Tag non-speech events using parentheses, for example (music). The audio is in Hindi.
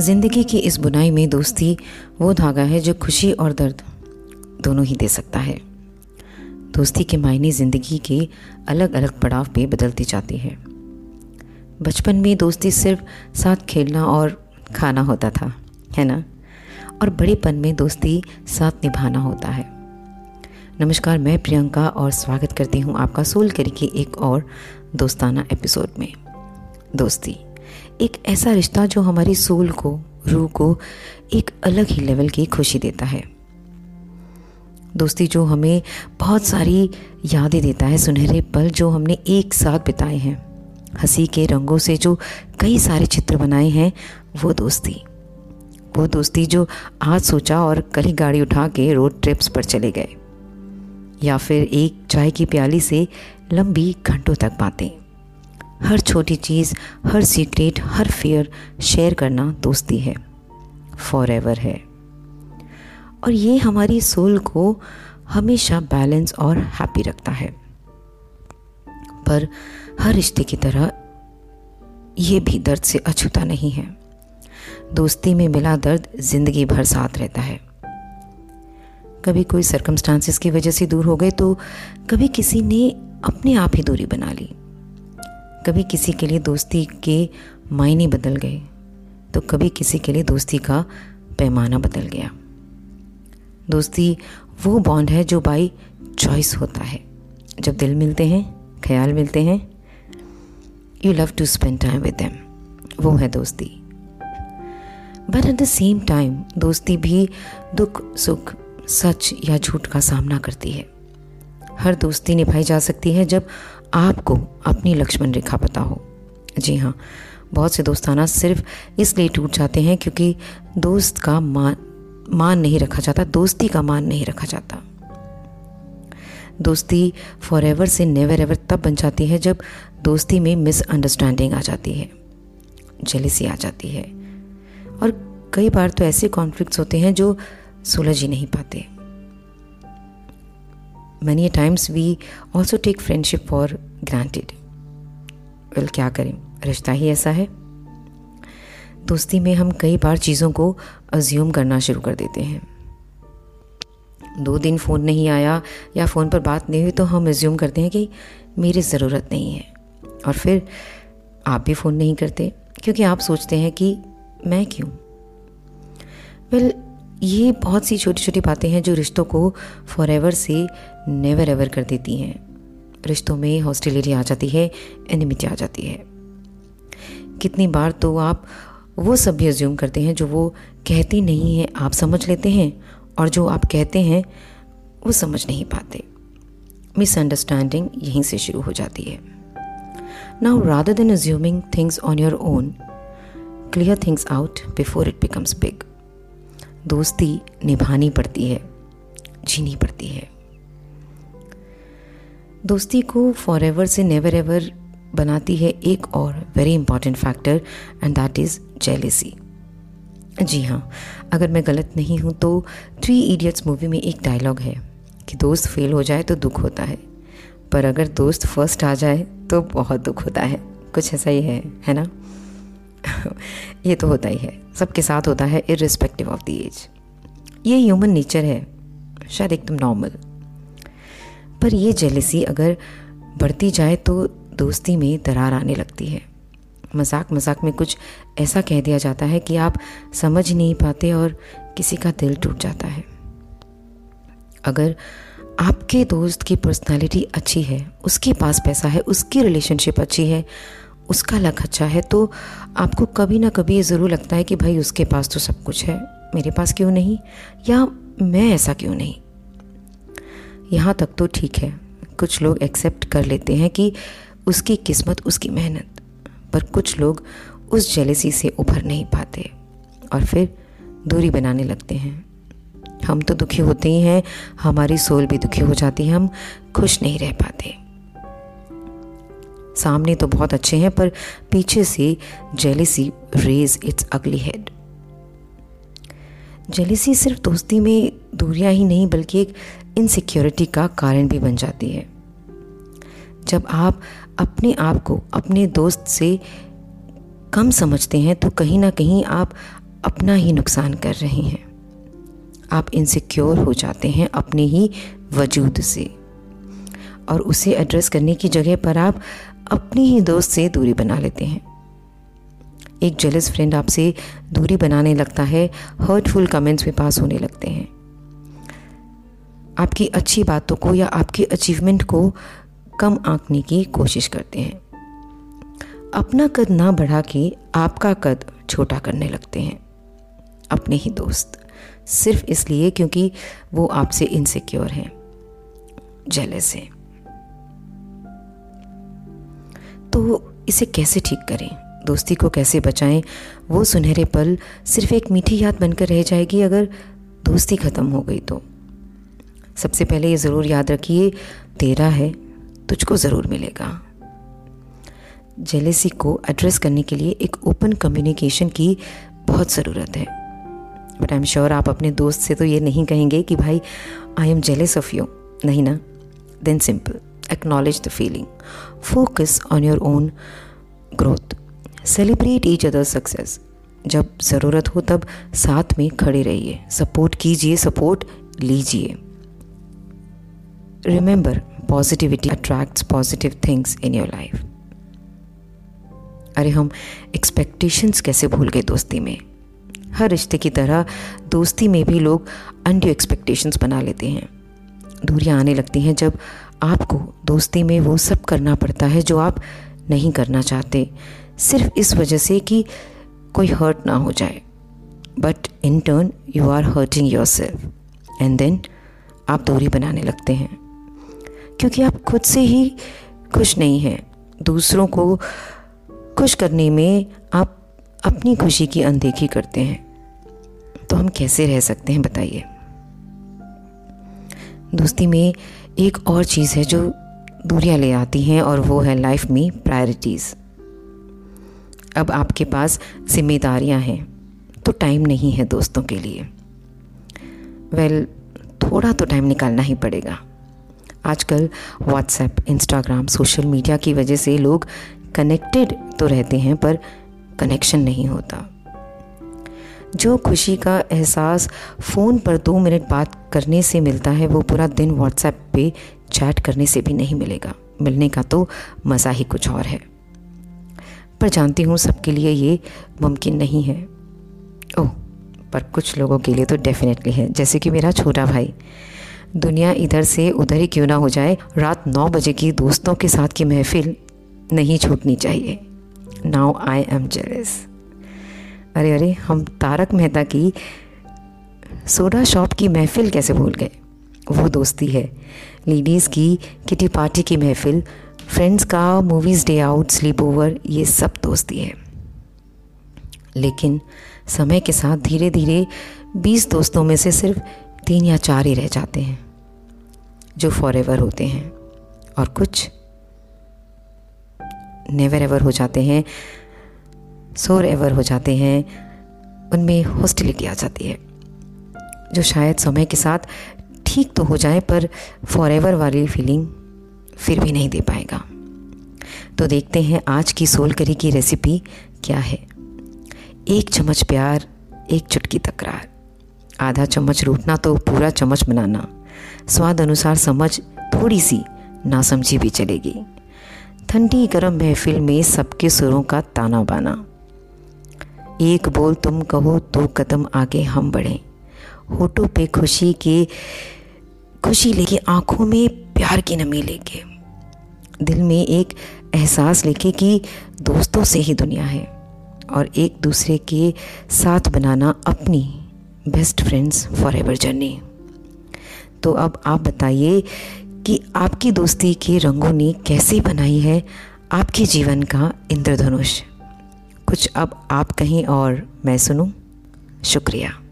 ज़िंदगी की इस बुनाई में दोस्ती वो धागा है जो खुशी और दर्द दोनों ही दे सकता है। दोस्ती के मायने ज़िंदगी के अलग अलग पड़ाव पे बदलती जाती है। बचपन में दोस्ती सिर्फ़ साथ खेलना और खाना होता था, है ना? और बड़ेपन में दोस्ती साथ निभाना होता है। नमस्कार, मैं प्रियंका और स्वागत करती हूँ आपका सोल करी के एक और दोस्ताना एपिसोड में। दोस्ती। एक ऐसा रिश्ता जो हमारी सोल को, रूह को एक अलग ही लेवल की खुशी देता है। दोस्ती जो हमें बहुत सारी यादें देता है, सुनहरे पल जो हमने एक साथ बिताए हैं, हँसी के रंगों से जो कई सारे चित्र बनाए हैं, वो दोस्ती। वो दोस्ती जो आज सोचा और कल ही गाड़ी उठा के रोड ट्रिप्स पर चले गए, या फिर एक चाय की प्याली से लंबी घंटों तक बातें। हर छोटी चीज़, हर सीक्रेट, हर फेयर शेयर करना दोस्ती है फॉर एवर है। और ये हमारी सोल को हमेशा बैलेंस और हैप्पी रखता है। पर हर रिश्ते की तरह ये भी दर्द से अछूता नहीं है। दोस्ती में मिला दर्द ज़िंदगी भर साथ रहता है। कभी कोई सरकमस्टांसिस की वजह से दूर हो गए तो कभी किसी ने अपने आप ही दूरी बना ली। कभी किसी के लिए दोस्ती के मायने बदल गए तो कभी किसी के लिए दोस्ती का पैमाना बदल गया। दोस्ती वो बॉन्ड है जो बाई चॉइस होता है। जब दिल मिलते हैं, ख्याल मिलते हैं you love to spend time with them वो है दोस्ती। But at the same time दोस्ती भी दुख, सुख, सच या झूठ का सामना करती है। हर दोस्ती निभाई जा सकती है जब आपको अपनी लक्ष्मण रेखा पता हो। जी हाँ बहुत से दोस्ताना सिर्फ़ इसलिए टूट जाते हैं क्योंकि दोस्त का मान मान नहीं रखा जाता, दोस्ती का मान नहीं रखा जाता। दोस्ती फॉर एवर से नेवर एवर तब बन जाती है जब दोस्ती में मिसअंडरस्टैंडिंग आ जाती है जेलिसी आ जाती है। और कई बार तो ऐसे कॉन्फ्लिक्ट्स होते हैं जो सुलझ ही नहीं पाते। Many times we also take friendship for granted. Well क्या करें? रिश्ता ही ऐसा है। दोस्ती में हम कई बार चीज़ों को अज्यूम करना शुरू कर देते हैं। दो दिन फ़ोन नहीं आया या फ़ोन पर बात नहीं हुई तो हम एज्यूम करते हैं कि मेरी ज़रूरत नहीं है। और फिर आप भी फ़ोन नहीं करते क्योंकि आप सोचते हैं कि मैं क्यों? वेल well, ये बहुत सी छोटी छोटी बातें हैं जो रिश्तों को फॉर एवर से नेवर एवर कर देती हैं। रिश्तों में हॉस्टिलिटी आ जाती है एनिमिटी आ जाती है। कितनी बार तो आप वो सब भी एज्यूम करते हैं जो वो कहती नहीं है, आप समझ लेते हैं और जो आप कहते हैं, वो समझ नहीं पाते। मिसअंडरस्टैंडिंग यहीं से शुरू हो जाती है। Now rather than assuming things on your own clear things out before it becomes big दोस्ती निभानी पड़ती है, जीनी पड़ती है। दोस्ती को फॉर एवर से नेवर एवर बनाती है एक और very important factor and that is jealousy जी हाँ अगर मैं गलत नहीं हूँ तो थ्री इडियट्स मूवी में एक डायलॉग है कि दोस्त फेल हो जाए तो दुख होता है, पर अगर दोस्त फ़र्स्ट आ जाए तो बहुत दुख होता है। कुछ ऐसा ही है है ना? (laughs) ये तो होता ही है। सबके साथ होता है इरिस्पेक्टिव ऑफ़ द एज ये ह्यूमन नेचर है। शायद एकदम नॉर्मल पर ये जेलिसी अगर बढ़ती जाए तो दोस्ती में दरार आने लगती है। मज़ाक मज़ाक में कुछ ऐसा कह दिया जाता है कि आप समझ नहीं पाते और किसी का दिल टूट जाता है। अगर आपके दोस्त की पर्सनालिटी अच्छी है, उसके पास पैसा है, उसकी रिलेशनशिप अच्छी है उसका लक अच्छा है तो आपको कभी ना कभी ये ज़रूर लगता है कि भाई उसके पास तो सब कुछ है, मेरे पास क्यों नहीं? या मैं ऐसा क्यों नहीं? यहाँ तक तो ठीक है, कुछ लोग एक्सेप्ट कर लेते हैं कि उसकी किस्मत, उसकी मेहनत, पर कुछ लोग उस जेलेसी से उभर नहीं पाते और फिर दूरी बनाने लगते हैं। हम तो दुखी होते ही हैं, हमारी सोल भी दुखी हो जाती है, हम खुश नहीं रह पाते। सामने तो बहुत अच्छे हैं, पर पीछे से jealousy rears its ugly head jealousy सिर्फ़ दोस्ती में दूरियाँ ही नहीं, बल्कि एक इनसिक्योरिटी का कारण भी बन जाती है। जब आप अपने आप को अपने दोस्त से कम समझते हैं तो कहीं ना कहीं आप अपना ही नुकसान कर रहे हैं। आप इनसिक्योर हो जाते हैं अपने ही वजूद से। और उसे एड्रेस करने की जगह पर आप अपनी ही दोस्त से दूरी बना लेते हैं। एक जेलस फ्रेंड आपसे दूरी बनाने लगता है हर्टफुल कमेंट्स भी पास होने लगते हैं। आपकी अच्छी बातों को या आपकी अचीवमेंट को कम आंकने की कोशिश करते हैं। अपना कद ना बढ़ा के आपका कद छोटा करने लगते हैं। अपने ही दोस्त, सिर्फ़ इसलिए क्योंकि वो आपसे इनसिक्योर हैं जेलस हैं। तो इसे कैसे ठीक करें? दोस्ती को कैसे बचाएँ? वो सुनहरे पल सिर्फ़ एक मीठी याद बनकर रह जाएगी अगर दोस्ती ख़त्म हो गई तो। सबसे पहले ये ज़रूर याद रखिए, तेरा है, तुझको ज़रूर मिलेगा। जेलेसी को एड्रेस करने के लिए एक ओपन कम्युनिकेशन की बहुत ज़रूरत है। बट आई एम श्योर आप अपने दोस्त से तो ये नहीं कहेंगे कि भाई I am jealous of you नहीं ना? Then simple acknowledge the feeling focus on your own growth celebrate each other success जब ज़रूरत हो तब साथ में खड़े रहिए। सपोर्ट कीजिए सपोर्ट लीजिए। Remember positivity attracts positive things in your life अरे हम एक्सपेक्टेशंस कैसे भूल गए दोस्ती में? हर रिश्ते की तरह दोस्ती में भी लोग अनड्यू एक्सपेक्टेशंस बना लेते हैं। दूरियाँ आने लगती हैं जब आपको दोस्ती में वो सब करना पड़ता है जो आप नहीं करना चाहते। सिर्फ़ इस वजह से कि कोई हर्ट ना हो जाए। But in turn you are hurting yourself and then आप दूरी बनाने लगते हैं। क्योंकि आप खुद से ही खुश नहीं हैं। दूसरों को खुश करने में आप अपनी खुशी की अनदेखी करते हैं। तो हम कैसे रह सकते हैं बताइए? दोस्ती में एक और चीज़ है जो दूरियाँ ले आती हैं और वो है लाइफ में प्रायोरिटीज़ अब आपके पास जिम्मेदारियाँ हैं तो टाइम नहीं है दोस्तों के लिए। वेल well, थोड़ा तो टाइम निकालना ही पड़ेगा। आजकल व्हाट्सएप इंस्टाग्राम सोशल मीडिया की वजह से लोग कनेक्टेड तो रहते हैं पर कनेक्शन नहीं होता। जो खुशी का एहसास फ़ोन पर दो मिनट बात करने से मिलता है, वो पूरा दिन व्हाट्सएप पे चैट करने से भी नहीं मिलेगा। मिलने का तो मज़ा ही कुछ और है। पर जानती हूँ सबके लिए ये मुमकिन नहीं है। ओह, पर कुछ लोगों के लिए तो डेफिनेटली है। जैसे कि मेरा छोटा भाई। दुनिया इधर से उधर ही क्यों ना हो जाए, रात नौ बजे की दोस्तों के साथ की महफिल नहीं छूटनी चाहिए। नाउ आई एम जेलस अरे अरे, हम तारक मेहता की सोडा शॉप की महफिल कैसे भूल गए? वो दोस्ती है। लेडीज़ की किटी पार्टी की महफिल, फ्रेंड्स का movies day out sleepover ये सब दोस्ती है। लेकिन समय के साथ धीरे धीरे बीस दोस्तों में से सिर्फ़ तीन या चार ही रह जाते हैं, जो फॉर एवर होते हैं। और कुछ नेवर एवर हो जाते हैं। सोर एवर हो जाते हैं, उनमें हॉस्टिलिटी आ जाती है, जो शायद समय के साथ ठीक तो हो जाए, पर फॉर एवर वाली फीलिंग फिर भी नहीं दे पाएगा। तो देखते हैं आज की सोल करी की रेसिपी क्या है। एक चम्मच प्यार, एक चुटकी तकरार। आधा चम्मच रूटना तो पूरा चम्मच बनाना। स्वाद अनुसार समझ थोड़ी सी नासमझी भी चलेगी। ठंडी गर्म महफिल में सबके सुरों का ताना बाना। एक बोल तुम कहो तो कदम आगे हम बढ़ें। होठों पे खुशी के, खुशी लेके आँखों में प्यार की नमी लेके। दिल में एक एहसास लेके कि दोस्तों से ही दुनिया है और एक दूसरे के साथ बनाना अपनी best friends forever journey तो अब आप बताइए कि आपकी दोस्ती के रंगों ने कैसे बनाई है आपके जीवन का इंद्रधनुष? कुछ अब आप कहीं और मैं सुनूं। शुक्रिया।